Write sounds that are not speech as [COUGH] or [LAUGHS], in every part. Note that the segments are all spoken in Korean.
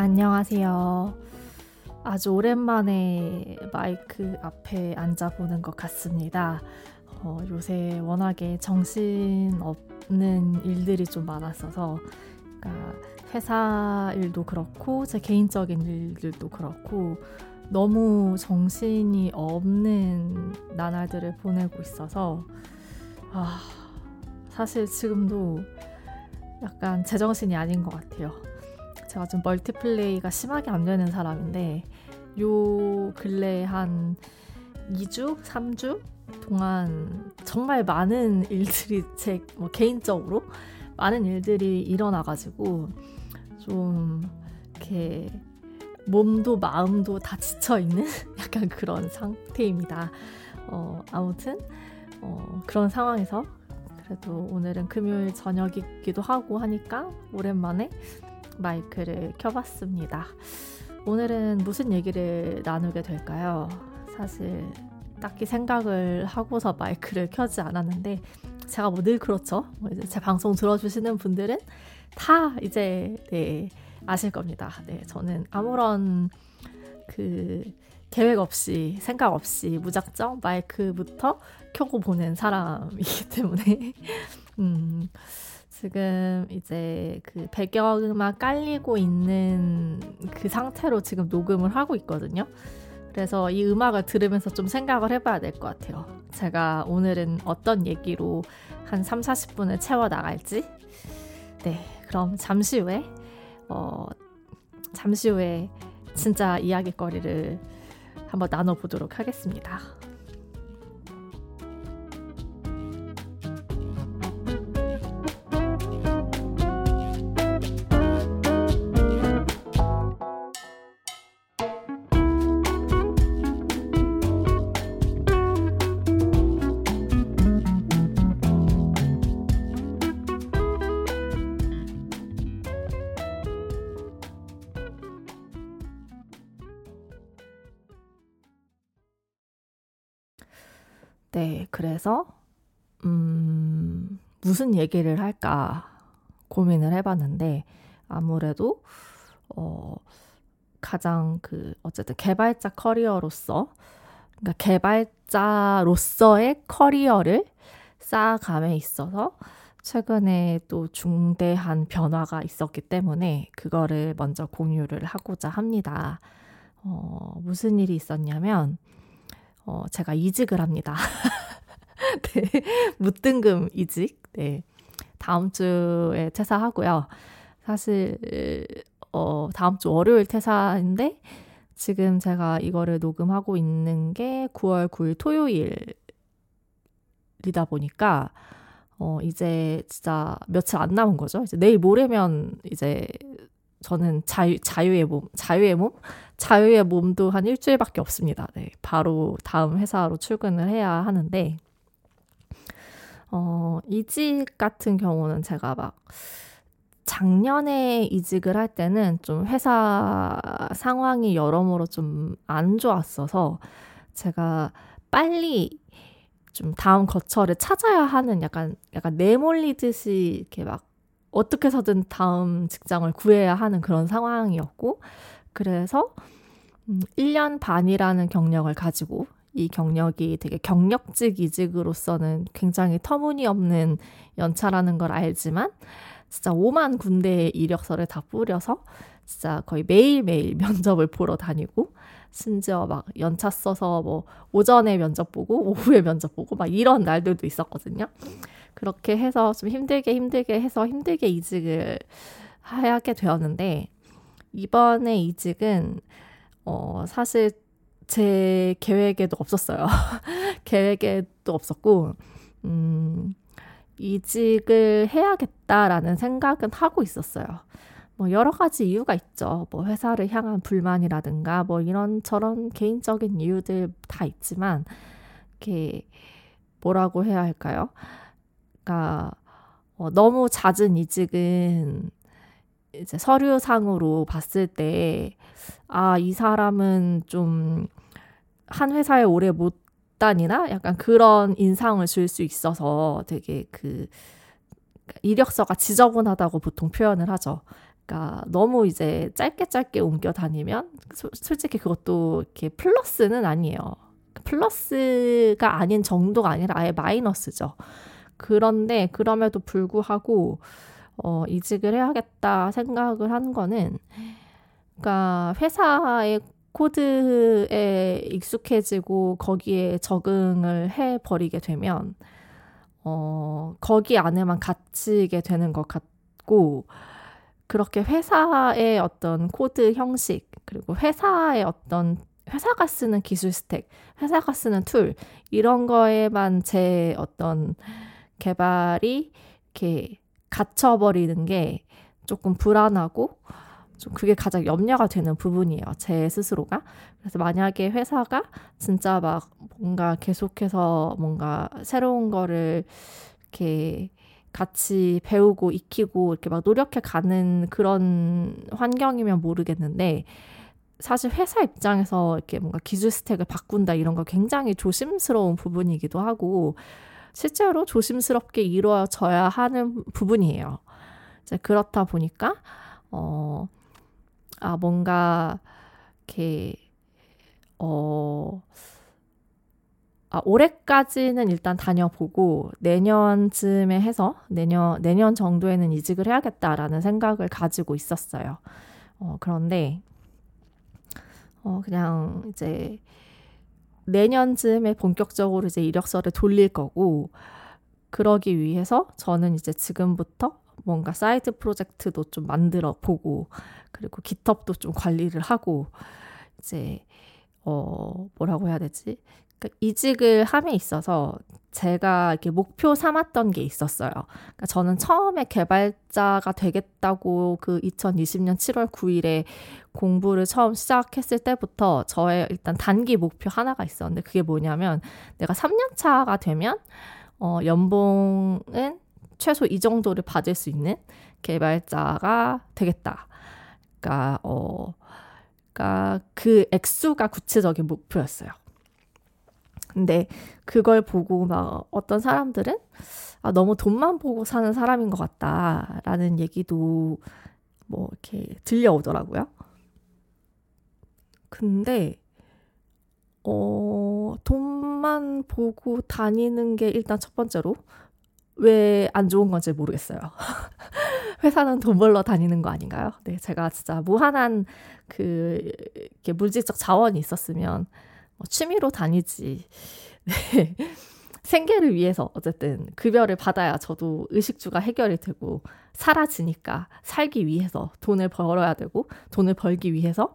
네, 안녕하세요. 아주 오랜만에 마이크 앞에 앉아보는 것 같습니다. 어, 요새 워낙에 정신 없는 일들이 좀 많았어서, 그러니까 회사 일도 그렇고, 제 개인적인 일들도 그렇고, 너무 정신이 없는 나날들을 보내고 있어서, 아, 사실 지금도 약간 제정신이 아닌 것 같아요. 제가 좀 멀티플레이가 심하게 안 되는 사람인데, 요 근래 한 2주? 3주? 동안 정말 많은 [LAUGHS] 일들이 제 뭐 개인적으로 많은 일들이 일어나가지고 좀 이렇게 몸도 마음도 다 지쳐 있는 [LAUGHS] 약간 그런 상태입니다. 어, 아무튼 어, 그런 상황에서 그래도 오늘은 금요일 저녁이기도 하고 하니까 오랜만에 마이크를 켜봤습니다. 오늘은 무슨 얘기를 나누게 될까요? 사실 딱히 생각을 하고서 마이크를 켜지 않았는데 제가 뭐 늘 그렇죠. 뭐 이제 제 방송 들어주시는 분들은 다 이제 네, 아실 겁니다. 네, 저는 아무런 그 계획 없이 생각 없이 무작정 마이크부터 켜고 보는 사람이기 때문에 [LAUGHS] 음, 지금 이제 그 배경음악 깔리고 있는 그 상태로 지금 녹음을 하고 있거든요. 그래서 이 음악을 들으면서 좀 생각을 해봐야 될 것 같아요. 제가 오늘은 어떤 얘기로 한 3, 40분을 채워 나갈지. 네, 그럼 잠시 후에, 어, 잠시 후에 진짜 이야기거리를 한번 나눠보도록 하겠습니다. 네, 그래서 음, 무슨 얘기를 할까 고민을 해봤는데 아무래도 어, 가장 그 어쨌든 개발자 커리어로서 그러니까 개발자로서의 커리어를 쌓아감에 있어서 최근에 또 중대한 변화가 있었기 때문에 그거를 먼저 공유를 하고자 합니다. 어, 무슨 일이 있었냐면 어, 제가 이직을 합니다. [LAUGHS] [LAUGHS] 네, 무등금 이직. 네. 다음 주에 퇴사하고요. 사실 어, 다음 주 월요일 퇴사인데 지금 제가 이거를 녹음하고 있는 게 9월 9일 토요일이다 보니까 어, 이제 진짜 며칠 안 남은 거죠. 이제 내일 모레면 이제 저는 자유, 자유의 몸, 자유의 몸? 자유의 몸도 한 일주일밖에 없습니다. 네, 바로 다음 회사로 출근을 해야 하는데, 어, 이직 같은 경우는 제가 막 작년에 이직을 할 때는 좀 회사 상황이 여러모로 좀 안 좋았어서 제가 빨리 좀 다음 거처를 찾아야 하는 약간, 약간 내몰리듯이 이렇게 막 어떻게 해서든 다음 직장을 구해야 하는 그런 상황이었고, 그래서 음, 1년 반이라는 경력을 가지고 이 경력이 되게 경력직 이직으로서는 굉장히 터무니없는 연차라는 걸 알지만 진짜 5만 군데의 이력서를 다 뿌려서 진짜 거의 매일매일 [LAUGHS] 면접을 보러 다니고 심지어 막 연차 써서 뭐 오전에 면접 보고 오후에 면접 보고 막 이런 날들도 있었거든요. 그렇게 해서 좀 힘들게 힘들게 해서 힘들게 이직을 하게 되었는데 이번에 이직은 어 사실 제 계획에도 없었어요. [LAUGHS] 계획에도 없었고 음 이직을 해야겠다라는 생각은 하고 있었어요. 뭐 여러 가지 이유가 있죠. 뭐 회사를 향한 불만이라든가 뭐 이런 저런 개인적인 이유들 다 있지만 이렇게 뭐라고 해야 할까요? 그러니까 어, 너무 잦은 이직은 이제 서류상으로 봤을 때, 아, 이 사람은 좀 한 회사에 오래 못 다니나? 약간 그런 인상을 줄 수 있어서 되게 그 이력서가 지저분하다고 보통 표현을 하죠. 그러니까 너무 이제 짧게 짧게 옮겨 다니면 소, 솔직히 그것도 이렇게 플러스는 아니에요. 플러스가 아닌 정도가 아니라 아예 마이너스죠. 그런데 그럼에도 불구하고 어, 이직을 해야겠다 생각을 한 거는 그러니까 회사의 코드에 익숙해지고 거기에 적응을 해 버리게 되면 어, 거기 안에만 갇히게 되는 것 같고 그렇게 회사의 어떤 코드 형식 그리고 회사의 어떤 회사가 쓰는 기술 스택, 회사가 쓰는 툴 이런 거에만 제 어떤 개발이 이렇게 갇혀버리는 게 조금 불안하고 좀 그게 가장 염려가 되는 부분이에요. 제 스스로가. 그래서 만약에 회사가 진짜 막 뭔가 계속해서 뭔가 새로운 거를 이렇게 같이 배우고 익히고 이렇게 막 노력해 가는 그런 환경이면 모르겠는데 사실 회사 입장에서 이렇게 뭔가 기술 스택을 바꾼다 이런 거 굉장히 조심스러운 부분이기도 하고 실제로 조심스럽게 이루어져야 하는 부분이에요. 이제 그렇다 보니까 어, 아 뭔가 이렇게 어, 아, 올해까지는 일단 다녀보고 내년쯤에 해서 내년 내년 정도에는 이직을 해야겠다라는 생각을 가지고 있었어요. 어, 그런데 어, 그냥 이제 내년쯤에 본격적으로 이제 이력서를 돌릴 거고, 그러기 위해서 저는 이제 지금부터 뭔가 사이드 프로젝트도 좀 만들어 보고, 그리고 GitHub도 좀 관리를 하고, 이제, 어, 뭐라고 해야 되지? 그러니까 이직을 함에 있어서 제가 이렇게 목표 삼았던 게 있었어요. 그러니까 저는 처음에 개발자가 되겠다고 그 2020년 7월 9일에 공부를 처음 시작했을 때부터 저의 일단 단기 목표 하나가 있었는데 그게 뭐냐면 내가 3년 차가 되면 어 연봉은 최소 이 정도를 받을 수 있는 개발자가 되겠다. 그러니까 어 그러니까 그 액수가 구체적인 목표였어요. 근데 그걸 보고 막 어떤 사람들은 아, 너무 돈만 보고 사는 사람인 것 같다라는 얘기도 뭐 이렇게 들려오더라고요. 근데 어, 돈만 보고 다니는 게 일단 첫 번째로 왜 안 좋은 건지 모르겠어요. [LAUGHS] 회사는 돈 벌러 다니는 거 아닌가요? 네, 제가 진짜 무한한 그 이렇게 물질적 자원이 있었으면 뭐 취미로 다니지. [LAUGHS] 네. 생계를 위해서 어쨌든 급여를 받아야 저도 의식주가 해결이 되고 사라지니까 살기 위해서 돈을 벌어야 되고 돈을 벌기 위해서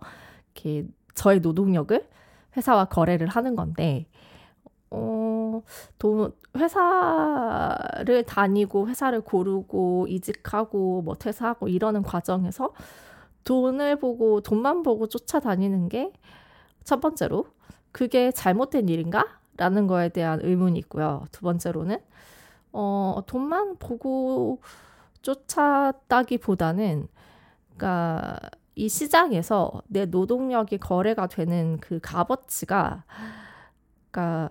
이렇게 저의 노동력을 회사와 거래를 하는 건데 어, 돈, 회사를 다니고 회사를 고르고 이직하고 뭐 퇴사하고 이러는 과정에서 돈을 보고 돈만 보고 쫓아다니는 게 첫 번째로 그게 잘못된 일인가? 라는 거에 대한 의문이 있고요. 두 번째로는, 어, 돈만 보고 쫓았다기보다는, 그니까, 이 시장에서 내 노동력이 거래가 되는 그 값어치가, 그니까,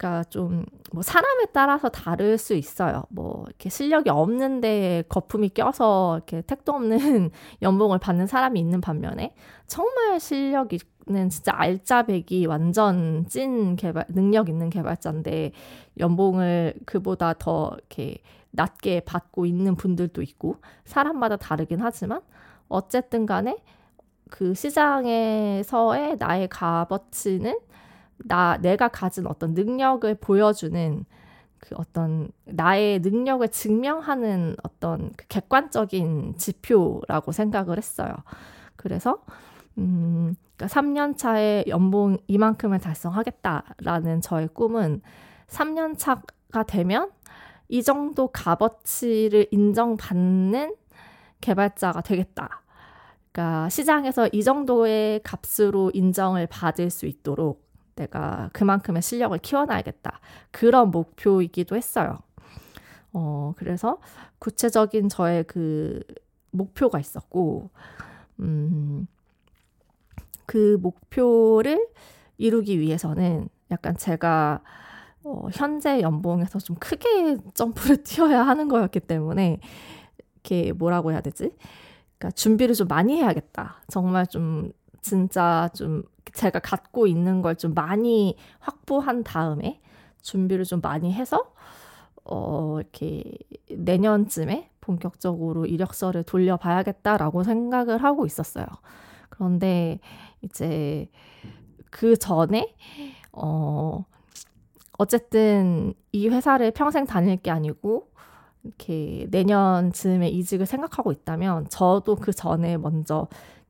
그러니까 좀 뭐 사람에 따라서 다를 수 있어요. 뭐 이렇게 실력이 없는데 거품이 껴서 이렇게 택도 없는 [LAUGHS] 연봉을 받는 사람이 있는 반면에 정말 실력 있는 진짜 알짜배기 완전 찐 개발 능력 있는 개발자인데 연봉을 그보다 더 이렇게 낮게 받고 있는 분들도 있고 사람마다 다르긴 하지만 어쨌든 간에 그 시장에서의 나의 값어치는 나 내가 가진 어떤 능력을 보여주는 그 어떤 나의 능력을 증명하는 어떤 그 객관적인 지표라고 생각을 했어요. 그래서 음, 그러니까 3년 차에 연봉 이만큼을 달성하겠다라는 저의 꿈은 3년 차가 되면 이 정도 값어치를 인정받는 개발자가 되겠다. 그러니까 시장에서 이 정도의 값으로 인정을 받을 수 있도록 내가 그만큼의 실력을 키워놔야겠다. 그런 목표이기도 했어요. 어, 그래서 구체적인 저의 그 목표가 있었고, 음, 그 목표를 이루기 위해서는 약간 제가 어, 현재 연봉에서 좀 크게 점프를 [LAUGHS] 뛰어야 하는 거였기 때문에 이렇게 뭐라고 해야 되지? 그러니까 준비를 좀 많이 해야겠다. 정말 좀 진짜 좀 제가 갖고 있는 걸 좀 많이 확보한 다음에 준비를 좀 많이 해서 어 이렇게 내년쯤에 본격적으로 이력서를 돌려봐야겠다라고 생각을 하고 있었어요. 그런데 이제 그 전에 어 어쨌든 이 회사를 평생 다닐 게 아니고 이렇게 내년쯤에 이직을 생각하고 있다면 저도 그 전에 먼저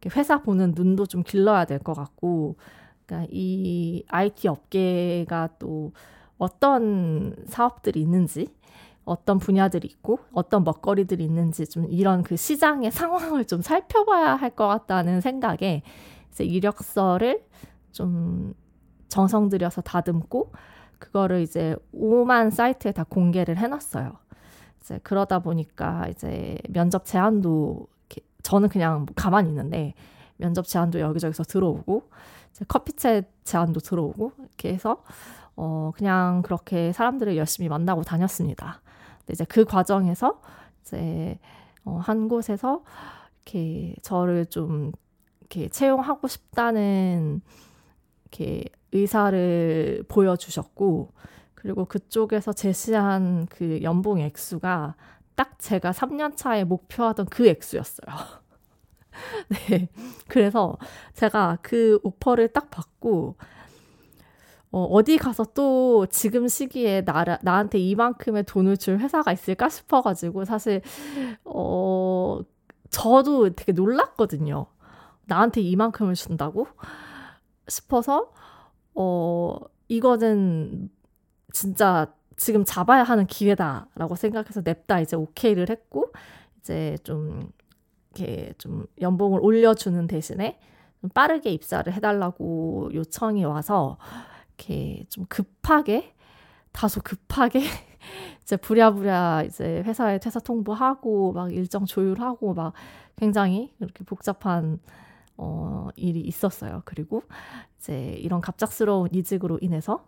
회사 보는 눈도 좀 길러야 될 것 같고 그러니까 이 IT 업계가 또 어떤 사업들이 있는지 어떤 분야들이 있고 어떤 먹거리들이 있는지 좀 이런 그 시장의 상황을 좀 살펴봐야 할 것 같다는 생각에 이제 이력서를 좀 정성 들여서 다듬고 그거를 이제 5만 사이트에 다 공개를 해놨어요. 이제 그러다 보니까 이제 면접 제안도 저는 그냥 뭐 가만히 있는데 면접 제안도 여기저기서 들어오고 커피챗 제안도 들어오고 이렇게 해서 어 그냥 그렇게 사람들을 열심히 만나고 다녔습니다. 근데 이제 그 과정에서 이제 어, 한 곳에서 이렇게 저를 좀 이렇게 채용하고 싶다는 이렇게 의사를 보여주셨고, 그리고 그쪽에서 제시한 그 연봉 액수가 딱 제가 3년 차에 목표하던 그 액수였어요. [LAUGHS] 네. 그래서 제가 그 오퍼를 딱 받고, 어, 어디 가서 또 지금 시기에 나, 나한테 이만큼의 돈을 줄 회사가 있을까 싶어가지고, 사실, 어, 저도 되게 놀랐거든요. 나한테 이만큼을 준다고? 싶어서, 어, 이거는 진짜 지금 잡아야 하는 기회다라고 생각해서 냅다 이제 오케이를 했고, 이제 좀, 이렇게 좀 연봉을 올려주는 대신에 좀 빠르게 입사를 해달라고 요청이 와서, 이렇게 좀 급하게, 다소 급하게, [LAUGHS] 이제 부랴부랴 이제 회사에 퇴사 통보하고, 막 일정 조율하고, 막 굉장히 이렇게 복잡한 어, 일이 있었어요. 그리고 이제 이런 갑작스러운 이직으로 인해서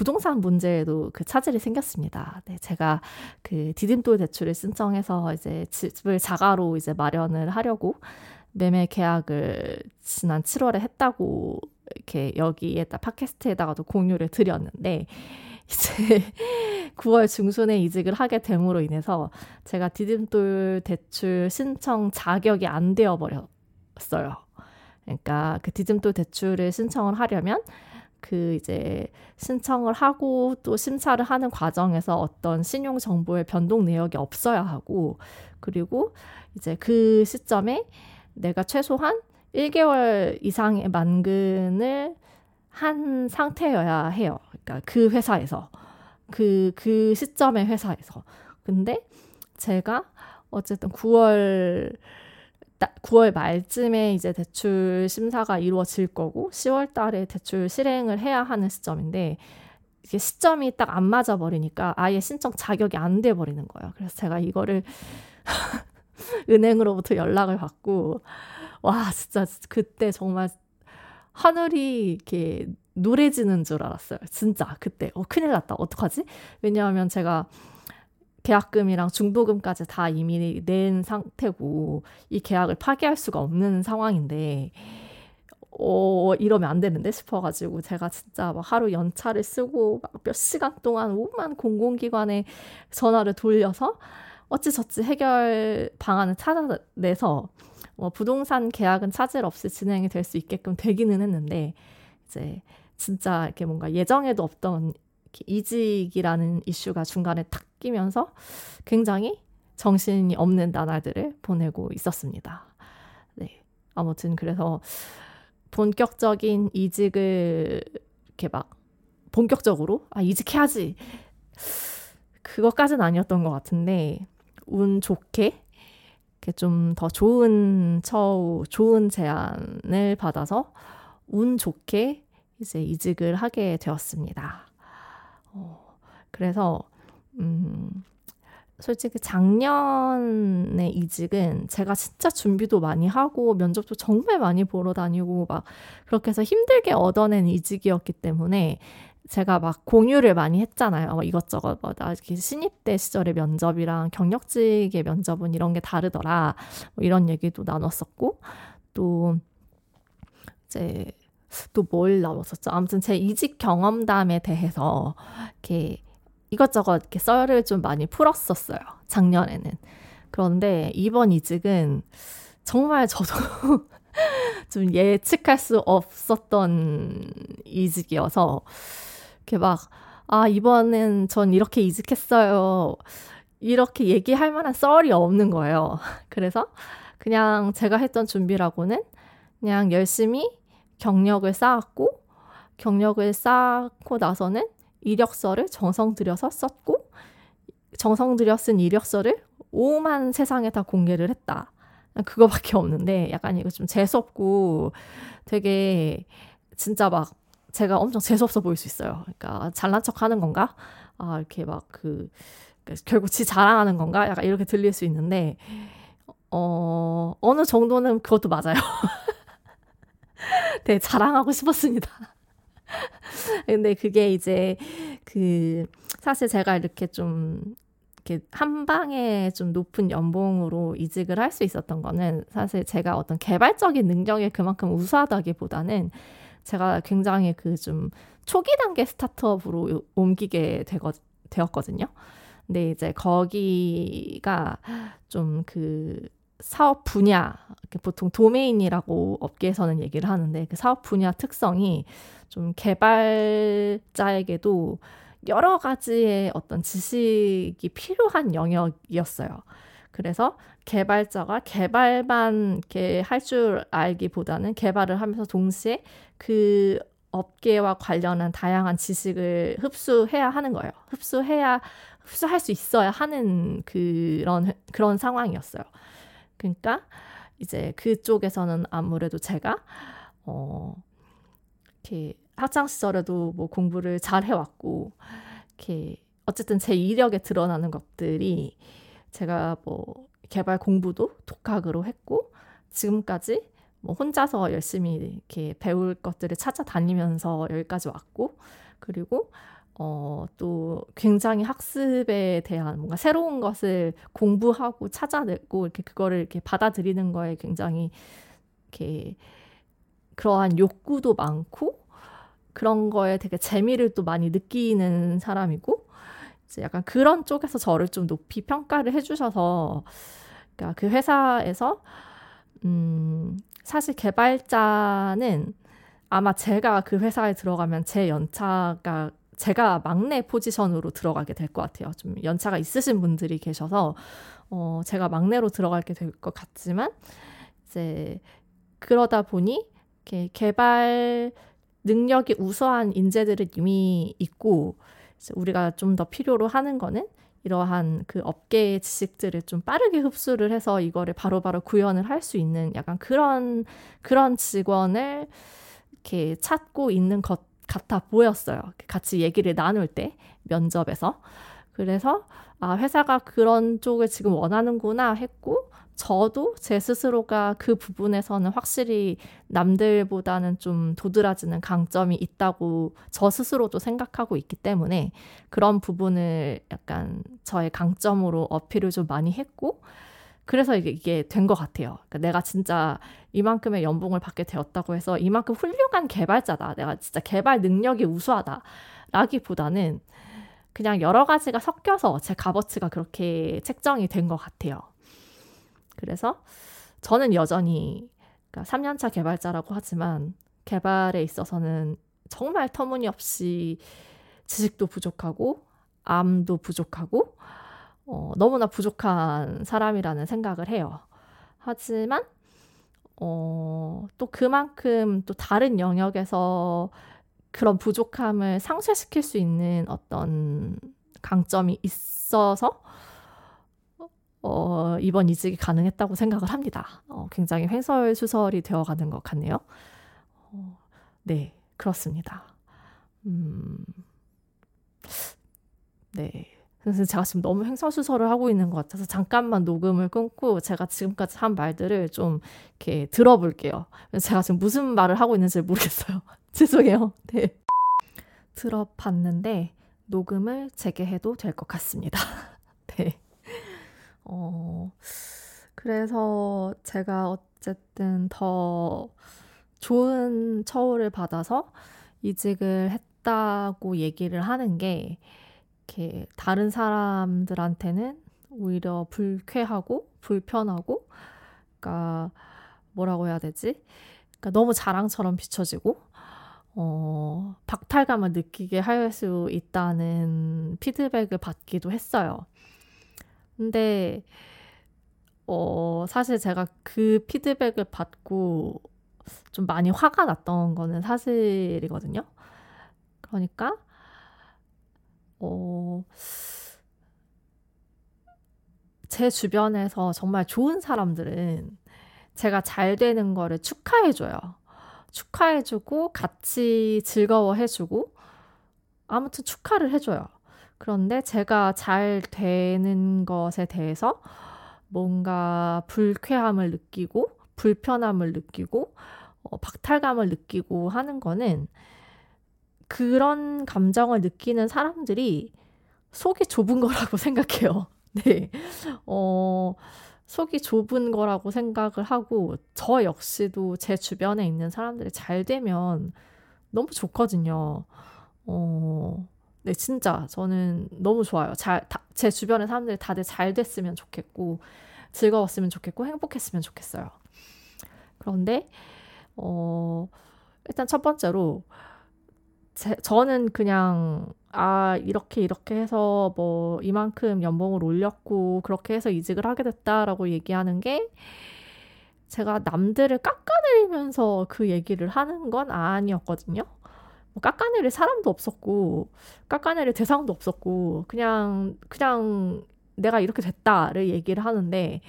부동산 문제에도 그 차질이 생겼습니다. 네, 제가 그 디딤돌 대출을 신청해서 이제 집을 자가로 이제 마련을 하려고 매매 계약을 지난 7월에 했다고 이렇게 여기에다 팟캐스트에다가도 공유를 드렸는데 이제 [LAUGHS] 9월 중순에 이직을 하게 됨으로 인해서 제가 디딤돌 대출 신청 자격이 안 되어 버렸어요. 그러니까 그 디딤돌 대출을 신청을 하려면 그 이제 신청을 하고 또 심사를 하는 과정에서 어떤 신용 정보의 변동 내역이 없어야 하고 그리고 이제 그 시점에 내가 최소한 1개월 이상의 만근을 한 상태여야 해요. 그러니까 그 회사에서 그, 그 시점의 회사에서. 근데 제가 어쨌든 9월 9월 말쯤에 이제 대출 심사가 이루어질 거고 10월 달에 대출 실행을 해야 하는 시점인데 이게 시점이 딱 안 맞아 버리니까 아예 신청 자격이 안 돼 버리는 거예요. 그래서 제가 이거를 [LAUGHS] 은행으로부터 연락을 받고 와 진짜 그때 정말 하늘이 이렇게 노래지는 줄 알았어요. 진짜 그때 어 큰일 났다. 어떡하지? 왜냐하면 제가 계약금이랑 중도금까지 다 이미 낸 상태고 이 계약을 파기할 수가 없는 상황인데 어 이러면 안 되는데 싶어가지고 제가 진짜 막 하루 연차를 쓰고 막 몇 시간 동안 오만 공공기관에 전화를 돌려서 어찌저찌 해결 방안을 찾아내서 뭐 부동산 계약은 차질 없이 진행이 될 수 있게끔 되기는 했는데 이제 진짜 이렇게 뭔가 예정에도 없던 이직이라는 이슈가 중간에 탁 끼면서 굉장히 정신이 없는 나날들을 보내고 있었습니다. 네. 아무튼 그래서 본격적인 이직을 이렇게 막 본격적으로 아 이직해야지 그것까지는 아니었던 것 같은데 운 좋게 좀더 좋은 처우 좋은 제안을 받아서 운 좋게 이제 이직을 하게 되었습니다. 어, 그래서 음, 솔직히 작년에 이직은 제가 진짜 준비도 많이 하고 면접도 정말 많이 보러 다니고 막 그렇게 해서 힘들게 얻어낸 이직이었기 때문에 제가 막 공유를 많이 했잖아요. 뭐 이것저것 뭐 나 신입 때 시절의 면접이랑 경력직의 면접은 이런 게 다르더라. 뭐 이런 얘기도 나눴었고 또 이제 또 뭘 나눴었죠. 아무튼 제 이직 경험담에 대해서 이렇게 이것저것 이렇게 썰을 좀 많이 풀었었어요. 작년에는. 그런데 이번 이직은 정말 저도 [LAUGHS] 좀 예측할 수 없었던 이직이어서 이렇게 막, 아, 이번엔 전 이렇게 이직했어요. 이렇게 얘기할 만한 썰이 없는 거예요. [LAUGHS] 그래서 그냥 제가 했던 준비라고는 그냥 열심히 경력을 쌓았고, 경력을 쌓고 나서는 이력서를 정성 들여서 썼고, 정성 들여 쓴 이력서를 오만 세상에 다 공개를 했다. 그거밖에 없는데 약간 이거 좀 재수없고 되게 진짜 막 제가 엄청 재수없어 보일 수 있어요. 그러니까 잘난 척 하는 건가? 아, 이렇게 막 그, 그, 결국 지 자랑하는 건가? 약간 이렇게 들릴 수 있는데, 어, 어느 정도는 그것도 맞아요. [LAUGHS] [LAUGHS] 되게 자랑하고 싶었습니다. [LAUGHS] 근데 그게 이제 그, 사실 제가 이렇게 좀 이렇게 한 방에 좀 높은 연봉으로 이직을 할 수 있었던 거는 사실 제가 어떤 개발적인 능력이 그만큼 우수하다기보다는 제가 굉장히 그 좀 초기 단계 스타트업으로 옮기게 되거, 되었거든요. 근데 이제 거기가 좀그 사업 분야, 보통 도메인이라고 업계에서는 얘기를 하는데 그 사업 분야 특성이 좀 개발자에게도 여러 가지의 어떤 지식이 필요한 영역이었어요. 그래서 개발자가 개발만 이렇게 할 줄 알기보다는 개발을 하면서 동시에 그 업계와 관련한 다양한 지식을 흡수해야 하는 거예요. 흡수해야 흡수할 수 있어야 하는 그런 그런 상황이었어요. 그러니까 이제 그쪽에서는 아무래도 제가 어 이렇게 학창 시절에도 뭐 공부를 잘 해왔고 이렇게 어쨌든 제 이력에 드러나는 것들이 제가 뭐 개발 공부도 독학으로 했고 지금까지 뭐 혼자서 열심히 이렇게 배울 것들을 찾아다니면서 여기까지 왔고 그리고 어, 또 굉장히 학습에 대한 뭔가 새로운 것을 공부하고 찾아내고 이렇게 그거를 이렇게 받아들이는 거에 굉장히 이렇게 그러한 욕구도 많고 그런 거에 되게 재미를 또 많이 느끼는 사람이고 이제 약간 그런 쪽에서 저를 좀 높이 평가를 해주셔서 그러니까 그 회사에서 음 사실 개발자는 아마 제가 그 회사에 들어가면 제 연차가 제가 막내 포지션으로 들어가게 될 것 같아요. 좀 연차가 있으신 분들이 계셔서 어 제가 막내로 들어가게 될 것 같지만 이제 그러다 보니 이렇게 개발 능력이 우수한 인재들은 이미 있고 우리가 좀 더 필요로 하는 거는 이러한 그 업계의 지식들을 좀 빠르게 흡수를 해서 이거를 바로바로 바로 구현을 할 수 있는 약간 그런 그런 직원을 이렇게 찾고 있는 것 같아 보였어요. 같이 얘기를 나눌 때 면접에서 그래서 아 회사가 그런 쪽을 지금 원하는구나 했고 저도 제 스스로가 그 부분에서는 확실히 남들보다는 좀 도드라지는 강점이 있다고 저 스스로도 생각하고 있기 때문에 그런 부분을 약간 저의 강점으로 어필을 좀 많이 했고 그래서 이게, 이게 된 것 같아요. 그러니까 내가 진짜 이만큼의 연봉을 받게 되었다고 해서 이만큼 훌륭한 개발자다. 내가 진짜 개발 능력이 우수하다. 라기보다는 그냥 여러 가지가 섞여서 제 값어치가 그렇게 책정이 된 것 같아요. 그래서 저는 여전히 그러니까 3년차 개발자라고 하지만 개발에 있어서는 정말 터무니없이 지식도 부족하고 암도 부족하고 어, 너무나 부족한 사람이라는 생각을 해요. 하지만 어, 또 그만큼 또 다른 영역에서 그런 부족함을 상쇄시킬 수 있는 어떤 강점이 있어서 어, 이번 이직이 가능했다고 생각을 합니다. 어, 굉장히 횡설수설이 되어가는 것 같네요. 어, 네, 그렇습니다. 음, 네. 그래서 제가 지금 너무 횡설수설을 하고 있는 것 같아서 잠깐만 녹음을 끊고 제가 지금까지 한 말들을 좀 이렇게 들어볼게요. 제가 지금 무슨 말을 하고 있는지 모르겠어요. [LAUGHS] 죄송해요. 네. 들어봤는데 녹음을 재개해도 될 것 같습니다. [LAUGHS] 네. 어, 그래서 제가 어쨌든 더 좋은 처우를 받아서 이직을 했다고 얘기를 하는 게 이렇게 다른 사람들한테는 오히려 불쾌하고 불편하고 그러니까 뭐라고 해야 되지? 그러니까 너무 자랑처럼 비춰지고 어, 박탈감을 느끼게 할 수 있다는 피드백을 받기도 했어요. 근데 어, 사실 제가 그 피드백을 받고 좀 많이 화가 났던 거는 사실이거든요. 그러니까 어, 제 주변에서 정말 좋은 사람들은 제가 잘 되는 거를 축하해줘요. 축하해주고 같이 즐거워해주고 아무튼 축하를 해줘요. 그런데 제가 잘 되는 것에 대해서 뭔가 불쾌함을 느끼고 불편함을 느끼고 어, 박탈감을 느끼고 하는 거는 그런 감정을 느끼는 사람들이 속이 좁은 거라고 [LAUGHS] 생각해요. 네. 어, 속이 좁은 거라고 생각을 하고 저 역시도 제 주변에 있는 사람들이 잘 되면 너무 좋거든요. 어, 네, 진짜 저는 너무 좋아요. 잘, 다, 제 주변의 사람들이 다들 잘 됐으면 좋겠고 즐거웠으면 좋겠고 행복했으면 좋겠어요. 그런데 어, 일단 첫 번째로 제, 저는 그냥 아, 이렇게 이렇게 해서 뭐 이만큼 연봉을 올렸고 그렇게 해서 이직을 하게 됐다라고 얘기하는 게 제가 남들을 깎아내리면서 그 얘기를 하는 건 아니었거든요. 뭐 깎아내릴 사람도 없었고 깎아내릴 대상도 없었고 그냥 그냥 내가 이렇게 됐다를 얘기를 하는데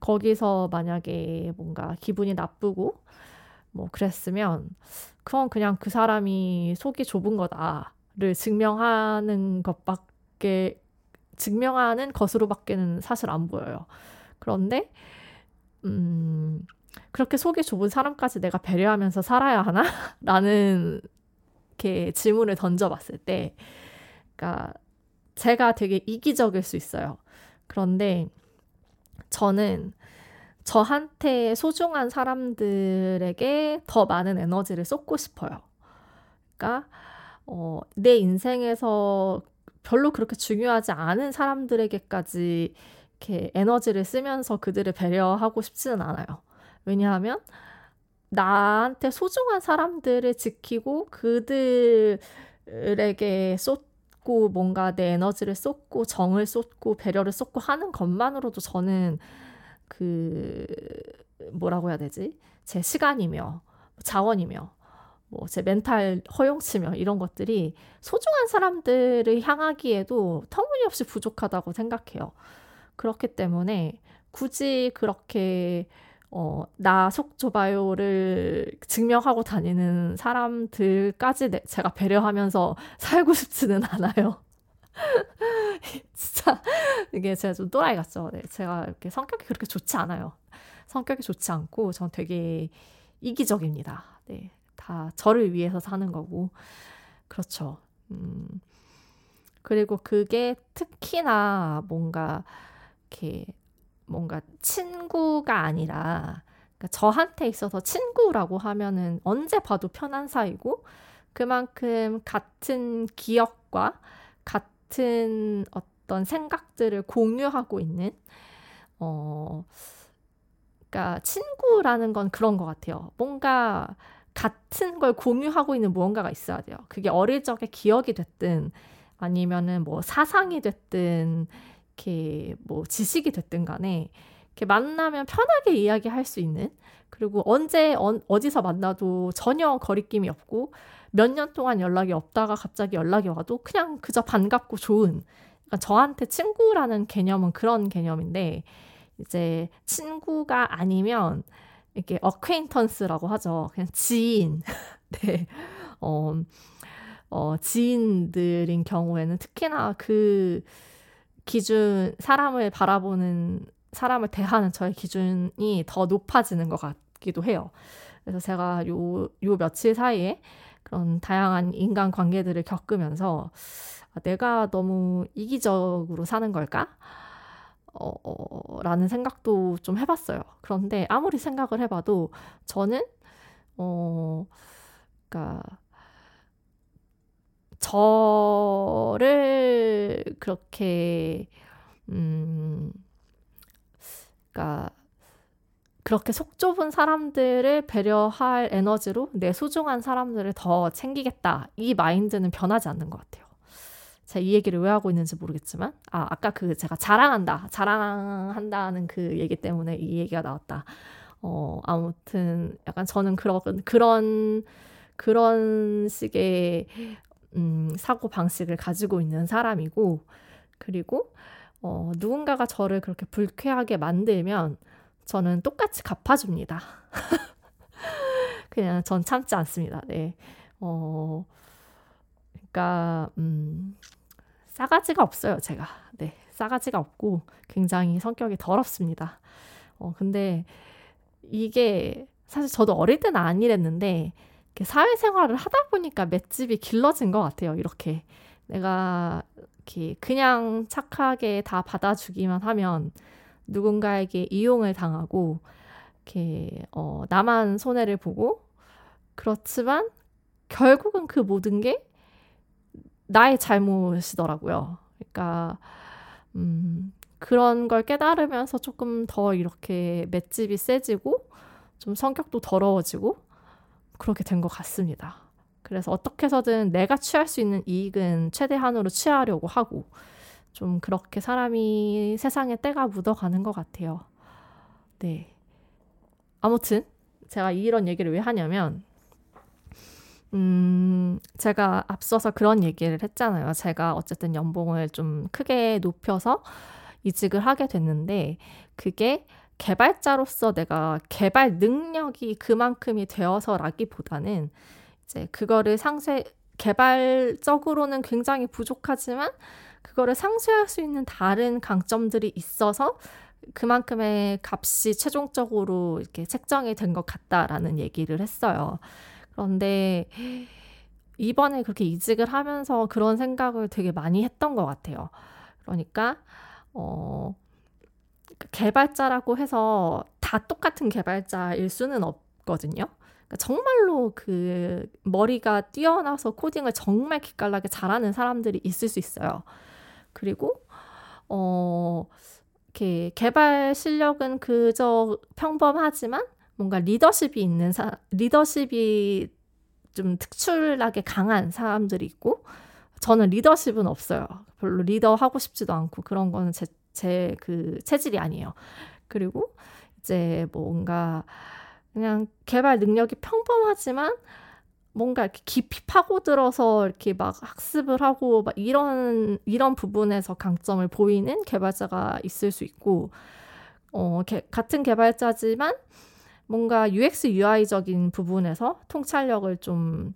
거기서 만약에 뭔가 기분이 나쁘고 뭐 그랬으면 그건 그냥 그 사람이 속이 좁은 거다. 를 증명하는 것밖에 증명하는 것으로밖에는 사실 안 보여요. 그런데 음, 그렇게 속이 좁은 사람까지 내가 배려하면서 살아야 하나? [LAUGHS] 라는 이렇게 질문을 던져봤을 때, 그러니까 제가 되게 이기적일 수 있어요. 그런데 저는 저한테 소중한 사람들에게 더 많은 에너지를 쏟고 싶어요. 그러니까 어, 내 인생에서 별로 그렇게 중요하지 않은 사람들에게까지 이렇게 에너지를 쓰면서 그들을 배려하고 싶지는 않아요. 왜냐하면 나한테 소중한 사람들을 지키고 그들에게 쏟고 뭔가 내 에너지를 쏟고 정을 쏟고 배려를 쏟고 하는 것만으로도 저는 그 뭐라고 해야 되지? 제 시간이며 자원이며 뭐 제 멘탈 허용치며 이런 것들이 소중한 사람들을 향하기에도 터무니없이 부족하다고 생각해요. 그렇기 때문에 굳이 그렇게 어, 나 속 좁아요를 증명하고 다니는 사람들까지 내, 제가 배려하면서 [LAUGHS] 살고 싶지는 않아요. [LAUGHS] 진짜 이게 제가 좀 또라이 같죠. 네, 제가 이렇게 성격이 그렇게 좋지 않아요. 성격이 좋지 않고 전 되게 이기적입니다. 네. 다 저를 위해서 사는 거고. 그렇죠. 음. 그리고 그게 특히나 뭔가 이렇게 뭔가 친구가 아니라 그러니까 저한테 있어서 친구라고 하면은 언제 봐도 편한 사이고 그만큼 같은 기억과 같은 어떤 생각들을 공유하고 있는 어 그러니까 친구라는 건 그런 것 같아요. 뭔가 같은 걸 공유하고 있는 무언가가 있어야 돼요. 그게 어릴 적의 기억이 됐든 아니면은 뭐 사상이 됐든 이렇게 뭐 지식이 됐든 간에 이렇게 만나면 편하게 이야기할 수 있는 그리고 언제 어, 어디서 만나도 전혀 거리낌이 없고 몇 년 동안 연락이 없다가 갑자기 연락이 와도 그냥 그저 반갑고 좋은 그러니까 저한테 친구라는 개념은 그런 개념인데 이제 친구가 아니면 이렇게 어퀘인턴스라고 하죠. 그냥 지인. [LAUGHS] 네. 어, 어, 지인들인 경우에는 특히나 그 기준, 사람을 바라보는, 사람을 대하는 저의 기준이 더 높아지는 것 같기도 해요. 그래서 제가 요, 요 며칠 사이에 그런 다양한 인간 관계들을 겪으면서 아, 내가 너무 이기적으로 사는 걸까? 어, 어, 라는 생각도 좀 해봤어요. 그런데 아무리 생각을 해봐도 저는, 어, 그니까, 저를 그렇게, 음, 그니까, 그렇게 속 좁은 사람들을 배려할 에너지로 내 소중한 사람들을 더 챙기겠다. 이 마인드는 변하지 않는 것 같아요. 제가 이 얘기를 왜 하고 있는지 모르겠지만, 아, 아까 그 제가 자랑한다, 자랑한다는 그 얘기 때문에 이 얘기가 나왔다. 어, 아무튼 약간 저는 그런, 그런, 그런 식의, 음, 사고 방식을 가지고 있는 사람이고, 그리고, 어, 누군가가 저를 그렇게 불쾌하게 만들면 저는 똑같이 갚아줍니다. [LAUGHS] 그냥 전 참지 않습니다. 네. 어, 그러니까, 음, 싸가지가 없어요, 제가. 네, 싸가지가 없고 굉장히 성격이 더럽습니다. 어, 근데 이게 사실 저도 어릴 때는 안 이랬는데 사회생활을 하다 보니까 맷집이 길러진 것 같아요. 이렇게 내가 이렇게 그냥 착하게 다 받아주기만 하면 누군가에게 이용을 당하고 이렇게 어, 나만 손해를 보고 그렇지만 결국은 그 모든 게 나의 잘못이더라고요. 그러니까 음, 그런 걸 깨달으면서 조금 더 이렇게 맷집이 세지고 좀 성격도 더러워지고 그렇게 된 것 같습니다. 그래서 어떻게 해서든 내가 취할 수 있는 이익은 최대한으로 취하려고 하고 좀 그렇게 사람이 세상에 때가 묻어가는 것 같아요. 네. 아무튼 제가 이런 얘기를 왜 하냐면 음, 제가 앞서서 그런 얘기를 했잖아요. 제가 어쨌든 연봉을 좀 크게 높여서 이직을 하게 됐는데, 그게 개발자로서 내가 개발 능력이 그만큼이 되어서라기보다는 이제 그거를 상쇄, 개발적으로는 굉장히 부족하지만, 그거를 상쇄할 수 있는 다른 강점들이 있어서 그만큼의 값이 최종적으로 이렇게 책정이 된 것 같다라는 얘기를 했어요. 그런데 이번에 그렇게 이직을 하면서 그런 생각을 되게 많이 했던 것 같아요. 그러니까, 어, 개발자라고 해서 다 똑같은 개발자일 수는 없거든요. 그러니까 정말로 그 머리가 뛰어나서 코딩을 정말 기깔나게 잘하는 사람들이 있을 수 있어요. 그리고, 어, 이렇게 개발 실력은 그저 평범하지만 뭔가 리더십이 있는 사, 리더십이 좀 특출나게 강한 사람들이 있고, 저는 리더십은 없어요. 별로 리더 하고 싶지도 않고, 그런 거는 제, 제 그 체질이 아니에요. 그리고 이제 뭔가 그냥 개발 능력이 평범하지만 뭔가 이렇게 깊이 파고들어서 이렇게 막 학습을 하고 막 이런 이런 부분에서 강점을 보이는 개발자가 있을 수 있고 어 개, 같은 개발자지만 뭔가 UX, UI적인 부분에서 통찰력을 좀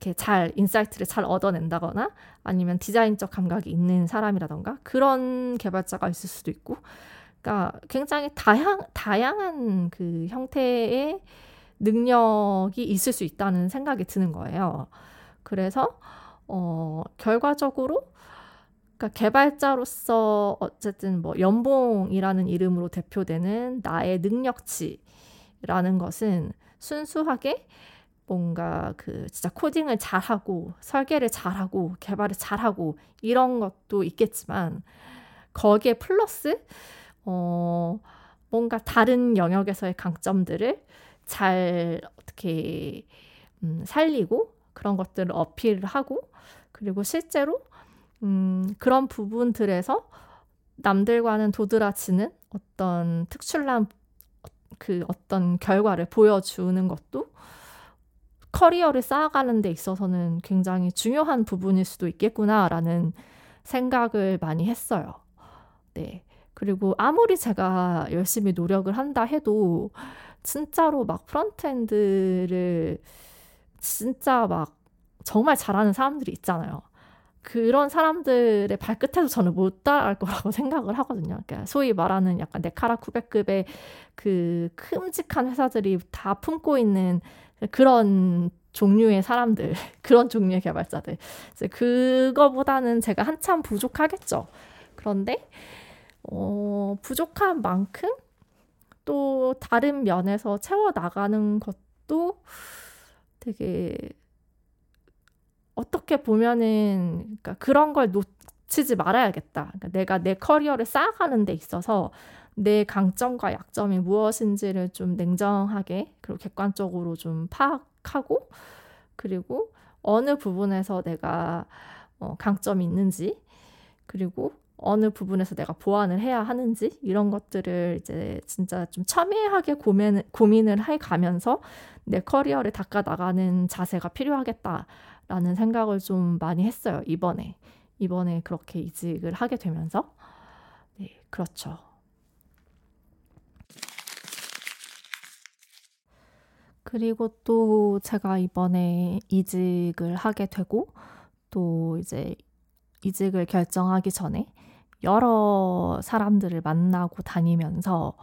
이렇게 잘 insight를 잘 얻어낸다거나 아니면 디자인적 감각이 있는 사람이라던가 그런 개발자가 있을 수도 있고 그러니까 굉장히 다양 다양한 그 형태의 능력이 있을 수 있다는 생각이 드는 거예요. 그래서 어 결과적으로 그러니까 개발자로서 어쨌든 뭐 연봉이라는 이름으로 대표되는 나의 능력치 라는 것은 순수하게 뭔가 그 진짜 코딩을 잘하고 설계를 잘하고 개발을 잘하고 이런 것도 있겠지만 거기에 플러스 어 뭔가 다른 영역에서의 강점들을 잘 어떻게 음 살리고 그런 것들을 어필을 하고 그리고 실제로 음 그런 부분들에서 남들과는 도드라지는 어떤 특출난 그 어떤 결과를 보여주는 것도 커리어를 쌓아가는 데 있어서는 굉장히 중요한 부분일 수도 있겠구나라는 생각을 많이 했어요. 네. 그리고 아무리 제가 열심히 노력을 한다 해도 진짜로 막 frontend를 진짜 막 정말 잘하는 사람들이 있잖아요. 그런 사람들의 발끝에도 저는 못 따라갈 거라고 [LAUGHS] 생각을 하거든요. 그러니까 소위 말하는 약간 네카라 쿠베급의 그 큼직한 회사들이 다 품고 있는 그런 종류의 사람들, [LAUGHS] 그런 종류의 개발자들. 그거보다는 제가 한참 부족하겠죠. 그런데, 어, 부족한 만큼 또 다른 면에서 채워 나가는 것도 되게 어떻게 보면은 그러니까 그런 걸 놓치지 말아야겠다. 그러니까 내가 내 커리어를 쌓아가는 데 있어서 내 강점과 약점이 무엇인지를 좀 냉정하게 그리고 객관적으로 좀 파악하고 그리고 어느 부분에서 내가 어, 강점이 있는지 그리고 어느 부분에서 내가 보완을 해야 하는지 이런 것들을 이제 진짜 좀 첨예하게 고민, 고민을 해 가면서 내 커리어를 닦아 나가는 자세가 필요하겠다라는 생각을 좀 많이 했어요 이번에 이번에 그렇게 이직을 하게 되면서 네 그렇죠. 그리고 또 제가 이번에 이직을 하게 되고 또 이제 이직을 결정하기 전에 여러 사람들을 만나고 다니면서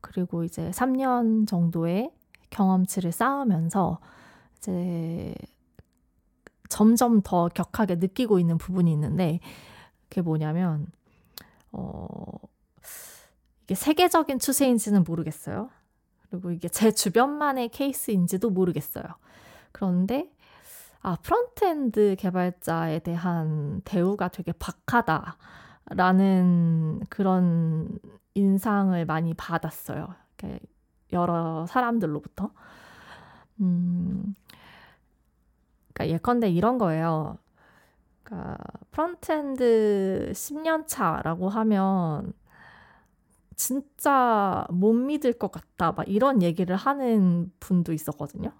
그리고 이제 3년 정도의 경험치를 쌓으면서 이제 점점 더 격하게 느끼고 있는 부분이 있는데 그게 뭐냐면 어 이게 세계적인 추세인지는 모르겠어요. 그리고 이게 제 주변만의 케이스인지도 모르겠어요. 그런데 아 frontend 개발자에 대한 대우가 되게 박하다 라는 그런 인상을 많이 받았어요. 여러 사람들로부터. 음, 그러니까 예컨대 이런 거예요. 그러니까 frontend 10년 차라고 하면 진짜 못 믿을 것 같다. 막 이런 얘기를 하는 분도 있었거든요.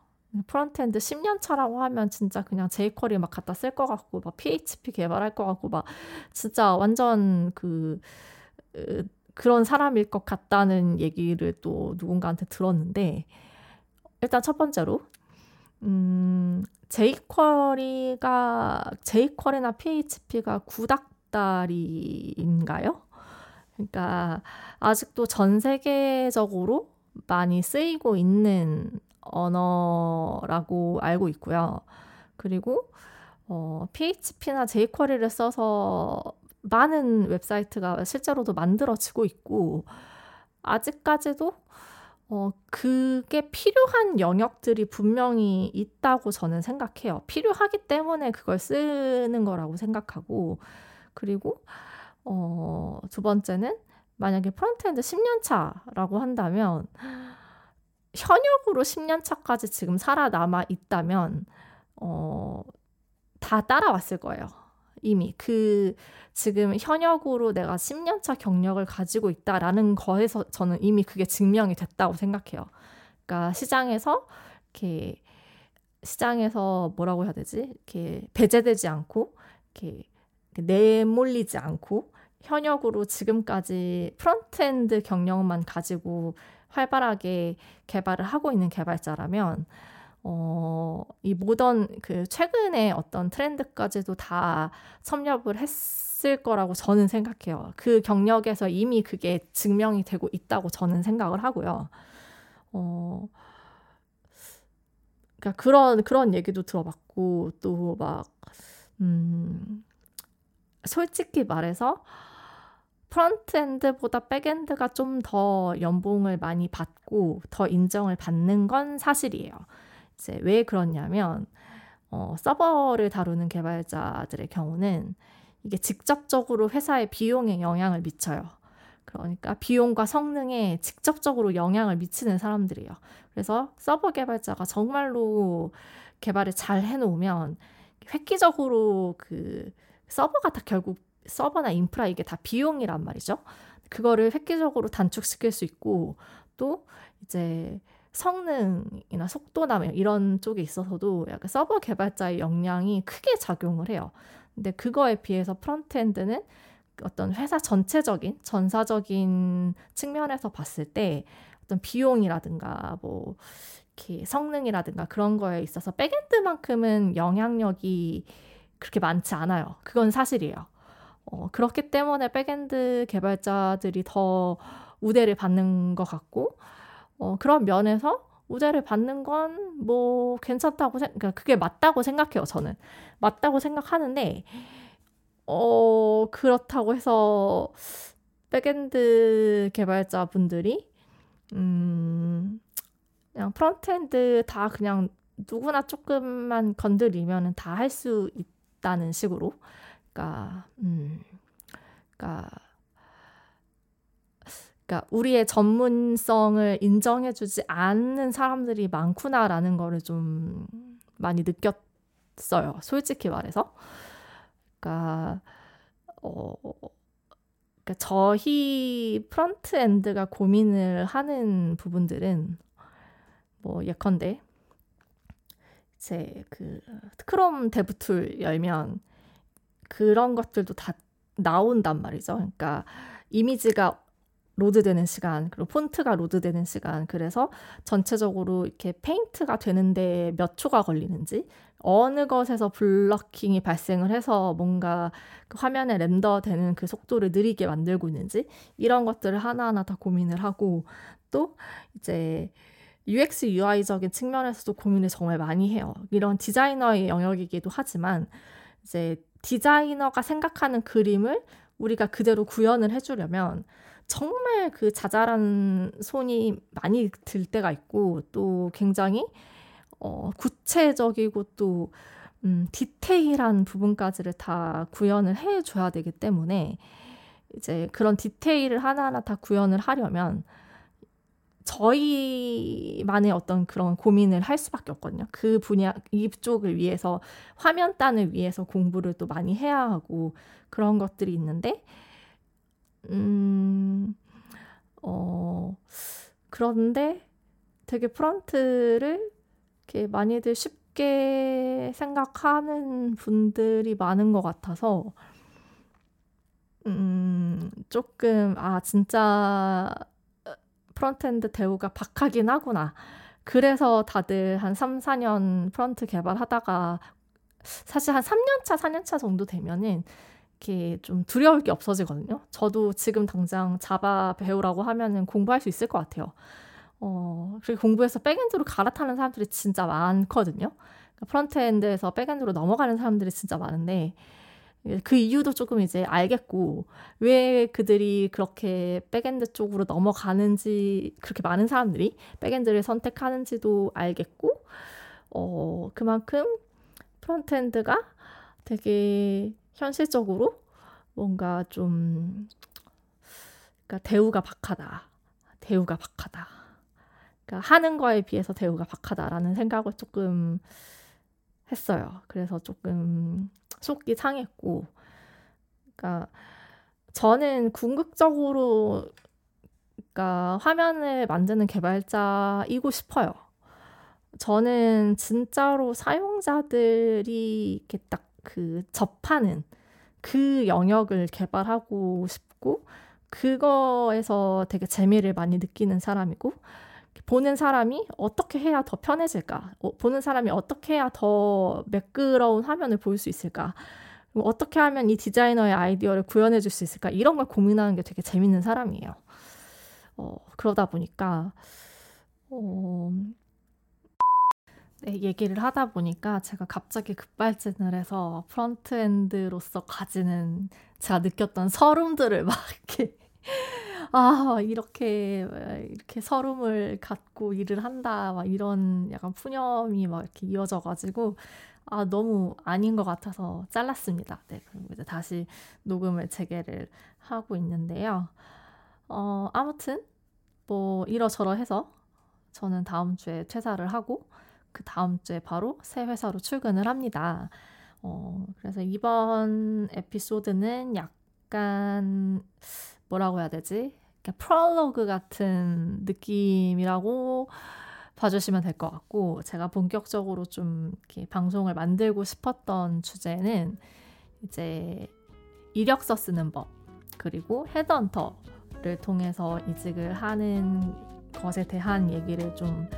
frontend 10년 차라고 하면 진짜 그냥 jQuery 막 갖다 쓸 것 같고 막 PHP 개발할 것 같고 막 진짜 완전 그 그런 사람일 것 같다는 얘기를 또 누군가한테 들었는데 일단 첫 번째로 음 제이쿼리가 제이쿼리나 PHP가 구닥다리인가요? 그러니까 아직도 전 세계적으로 많이 쓰이고 있는 언어라고 알고 있고요. 그리고 어, PHP나 jQuery를 써서 많은 웹사이트가 실제로도 만들어지고 있고 아직까지도 어, 그게 필요한 영역들이 분명히 있다고 저는 생각해요. 필요하기 때문에 그걸 쓰는 거라고 생각하고 그리고 어, 두 번째는 만약에 frontend 10년 차라고 한다면 현역으로 10년 차까지 지금 살아남아 있다면 어, 다 따라왔을 거예요. 이미 그 지금 현역으로 내가 10년 차 경력을 가지고 있다라는 거에서 저는 이미 그게 증명이 됐다고 생각해요. 그러니까 시장에서 이렇게 시장에서 뭐라고 해야 되지? 이렇게 배제되지 않고 이렇게 내몰리지 않고 현역으로 지금까지 frontend 경력만 가지고 활발하게 개발을 하고 있는 개발자라면 어, 이 모던 그 최근에 어떤 트렌드까지도 다 섭렵을 했을 거라고 저는 생각해요. 그 경력에서 이미 그게 증명이 되고 있다고 저는 생각을 하고요. 어, 그러니까 그런 그런 얘기도 들어봤고 또 막 음, 솔직히 말해서 frontend보다 backend가 좀 더 연봉을 많이 받고 더 인정을 받는 건 사실이에요. 이제 왜 그러냐면 어, 서버를 다루는 개발자들의 경우는 이게 직접적으로 회사의 비용에 영향을 미쳐요. 그러니까 비용과 성능에 직접적으로 영향을 미치는 사람들이에요. 그래서 서버 개발자가 정말로 개발을 잘 해놓으면 획기적으로 그 서버가 다 결국 서버나 인프라 이게 다 비용이란 말이죠. 그거를 획기적으로 단축시킬 수 있고 또 이제 성능이나 속도나 뭐 이런 쪽에 있어서도 약간 서버 개발자의 역량이 크게 작용을 해요. 근데 그거에 비해서 frontend는 어떤 회사 전체적인 전사적인 측면에서 봤을 때 어떤 비용이라든가 뭐 이렇게 성능이라든가 그런 거에 있어서 backend만큼은 영향력이 그렇게 많지 않아요. 그건 사실이에요. 어, 그렇기 때문에 backend 개발자들이 더 우대를 받는 것 같고 어, 그런 면에서 우대를 받는 건 뭐 괜찮다고 생각, 그러니까 그게 맞다고 생각해요. 저는 맞다고 생각하는데 어 그렇다고 해서 backend 개발자분들이 음 그냥 frontend 다 그냥 누구나 조금만 건드리면 다 할 수 있다는 식으로 그러니까 음 그러니까 그러니까 우리의 전문성을 인정해주지 않는 사람들이 많구나라는 거를 좀 많이 느꼈어요. 솔직히 말해서. 그러니까 어 그러니까 저희 frontend가 고민을 하는 부분들은 뭐 예컨대 이제 그 Chrome dev tool 열면 그런 것들도 다 나온단 말이죠. 그러니까 이미지가 load되는 시간, 그리고 폰트가 load되는 시간, 그래서 전체적으로 이렇게 paint가 되는데 몇 초가 걸리는지, 어느 것에서 blocking이 발생을 해서 뭔가 그 화면에 렌더되는 그 속도를 느리게 만들고 있는지, 이런 것들을 하나하나 다 고민을 하고, 또 이제 UX, UI적인 측면에서도 고민을 정말 많이 해요. 이런 디자이너의 영역이기도 하지만, 이제 디자이너가 생각하는 그림을 우리가 그대로 구현을 해주려면 정말 그 자잘한 손이 많이 들 때가 있고 또 굉장히 어, 구체적이고 또 음, 디테일한 부분까지를 다 구현을 해줘야 되기 때문에 이제 그런 디테일을 하나하나 다 구현을 하려면 저희만의 어떤 그런 고민을 할 수밖에 없거든요. 그 분야, 이쪽을 위해서, 화면 단을 위해서 공부를 또 많이 해야 하고 그런 것들이 있는데, 음, 어, 그런데 되게 front를 이렇게 많이들 쉽게 생각하는 분들이 많은 것 같아서, 음, 조금, 아, 진짜 frontend 대우가 박하긴 하구나. 그래서 다들 한 3, 4년 front 개발하다가 사실 한 3년차, 4년차 정도 되면은 이렇게 좀 두려울 게 없어지거든요. 저도 지금 당장 Java 배우라고 하면은 공부할 수 있을 것 같아요. 어, 그리고 공부해서 backend로 갈아타는 사람들이 진짜 많거든요. 그러니까 frontend에서 backend로 넘어가는 사람들이 진짜 많은데 그 이유도 조금 이제 알겠고 왜 그들이 그렇게 backend 쪽으로 넘어가는지 그렇게 많은 사람들이 backend를 선택하는지도 알겠고 어 그만큼 frontend가 되게 현실적으로 뭔가 좀 그러니까 대우가 박하다. 대우가 박하다. 그러니까 하는 거에 비해서 대우가 박하다라는 생각을 조금 했어요. 그래서 조금 속이 상했고, 그러니까 저는 궁극적으로 그러니까 화면을 만드는 개발자이고 싶어요. 저는 진짜로 사용자들이 이렇게 딱 그 접하는 그 영역을 개발하고 싶고 그거에서 되게 재미를 많이 느끼는 사람이고 보는 사람이 어떻게 해야 더 편해질까? 어, 보는 사람이 어떻게 해야 더 매끄러운 화면을 볼 수 있을까? 어떻게 하면 이 디자이너의 아이디어를 구현해 줄 수 있을까? 이런 걸 고민하는 게 되게 재밌는 사람이에요. 어, 그러다 보니까, 어, 네, 얘기를 하다 보니까 제가 갑자기 급발진을 해서 프론트엔드로서 가지는 제가 느꼈던 서름들을 [LAUGHS] 막 이렇게 아, 이렇게, 이렇게 서름을 갖고 일을 한다, 막 이런 약간 푸념이 막 이렇게 이어져가지고, 아, 너무 아닌 것 같아서 잘랐습니다. 네, 그리고 이제 다시 녹음을 재개를 하고 있는데요. 어, 아무튼, 뭐, 이러저러 해서 저는 다음 주에 퇴사를 하고, 그 다음 주에 바로 새 회사로 출근을 합니다. 어, 그래서 이번 에피소드는 약간 뭐라고 해야 되지? 프롤로그 같은 느낌이라고 봐주시면 될 것 같고 제가 본격적으로 좀 방송을 만들고 싶었던 주제는 이제 이력서 쓰는 법 그리고 헤드헌터를 통해서 이직을 하는 것에 대한 얘기를 좀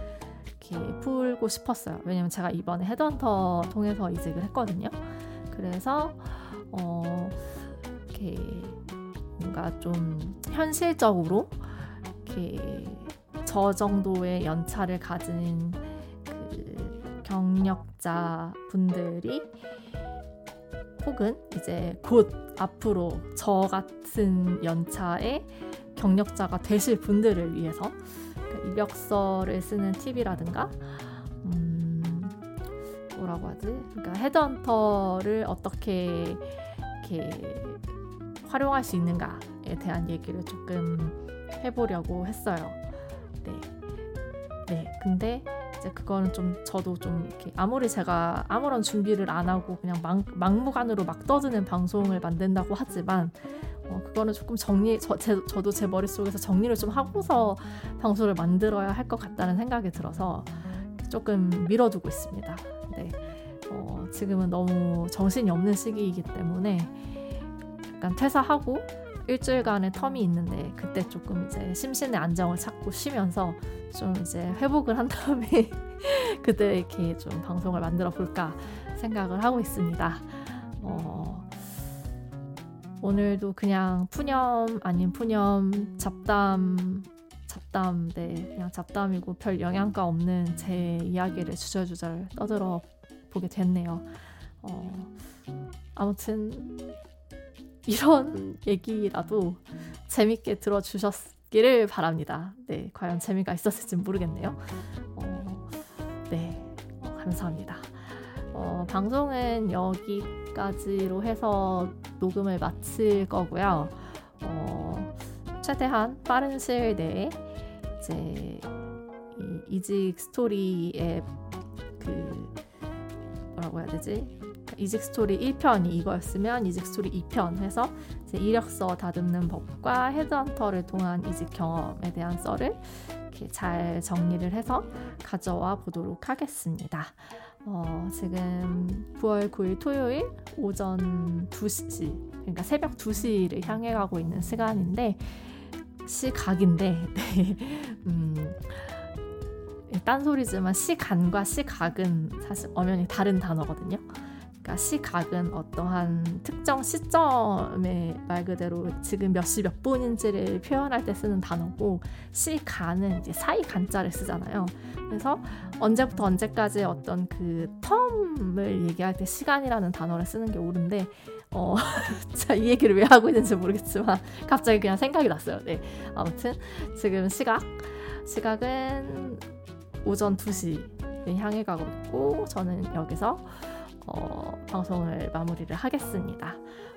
이렇게 풀고 싶었어요. 왜냐면 제가 이번에 헤드헌터 통해서 이직을 했거든요. 그래서 어 이렇게 뭔가 좀 현실적으로 이렇게 저 정도의 연차를 가진 그 경력자 분들이 혹은 이제 곧 앞으로 저 같은 연차의 경력자가 되실 분들을 위해서 이력서를 쓰는 팁이라든가 음, 뭐라고 하지? 그러니까 헤드헌터를 어떻게 이렇게 활용할 수 있는가에 대한 얘기를 조금 해보려고 했어요. 네. 네. 근데 이제 그거는 좀 저도 좀 이렇게 아무리 제가 아무런 준비를 안 하고 그냥 막, 막무가내로 막 떠드는 방송을 만든다고 하지만 어, 그거는 조금 정리 저, 제, 저도 제 머릿속에서 정리를 좀 하고서 방송을 만들어야 할 것 같다는 생각이 들어서 조금 미뤄두고 있습니다. 네. 어, 지금은 너무 정신이 없는 시기이기 때문에 약간 퇴사하고 일주일간의 텀이 있는데 그때 조금 이제 심신의 안정을 찾고 쉬면서 좀 이제 회복을 한 다음에 [LAUGHS] 그때 이렇게 좀 방송을 만들어 볼까 생각을 하고 있습니다. 어, 오늘도 그냥 푸념 아닌 푸념 잡담 잡담 네 그냥 잡담이고 별 영양가 없는 제 이야기를 주절주절 떠들어 보게 됐네요. 어, 아무튼 이런 얘기라도 재밌게 들어주셨기를 바랍니다. 네, 과연 재미가 있었을지 모르겠네요. 어, 네, 어, 감사합니다. 어, 방송은 여기까지로 해서 녹음을 마칠 거고요. 어, 최대한 빠른 시일 내에 이제 이 이직 스토리의 그 뭐라고 해야 되지? 이직 스토리 1편이 이거였으면 이직 스토리 2편 해서 이력서 다듬는 법과 헤드헌터를 통한 이직 경험에 대한 썰을 이렇게 잘 정리를 해서 가져와 보도록 하겠습니다. 어, 지금 9월 9일 토요일 오전 2시, 그러니까 새벽 2시를 향해 가고 있는 시간인데, 시각인데, [LAUGHS] 네. 음, 딴소리지만 시간과 시각은 사실 엄연히 다른 단어거든요. 그러니까 시각은 어떠한 특정 시점에 말 그대로 지금 몇 시 몇 분인지를 표현할 때 쓰는 단어고 시간은 이제 사이 간자를 쓰잖아요. 그래서 언제부터 언제까지 어떤 그 텀을 얘기할 때 시간이라는 단어를 쓰는 게 옳은데 어, [LAUGHS] 자, 이 얘기를 왜 하고 있는지 모르겠지만 갑자기 그냥 생각이 났어요. 네. 아무튼 지금 시각 시각은 오전 2시를 향해 가고 있고 저는 여기서 어, 방송을 마무리를 하겠습니다.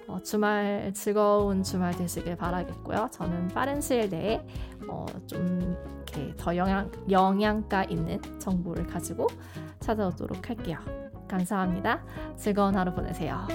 어, 주말 즐거운 주말 되시길 바라겠고요. 저는 빠른 시일 내에 어, 좀 이렇게 더 영양, 영양가 있는 정보를 가지고 찾아오도록 할게요. 감사합니다. 즐거운 하루 보내세요.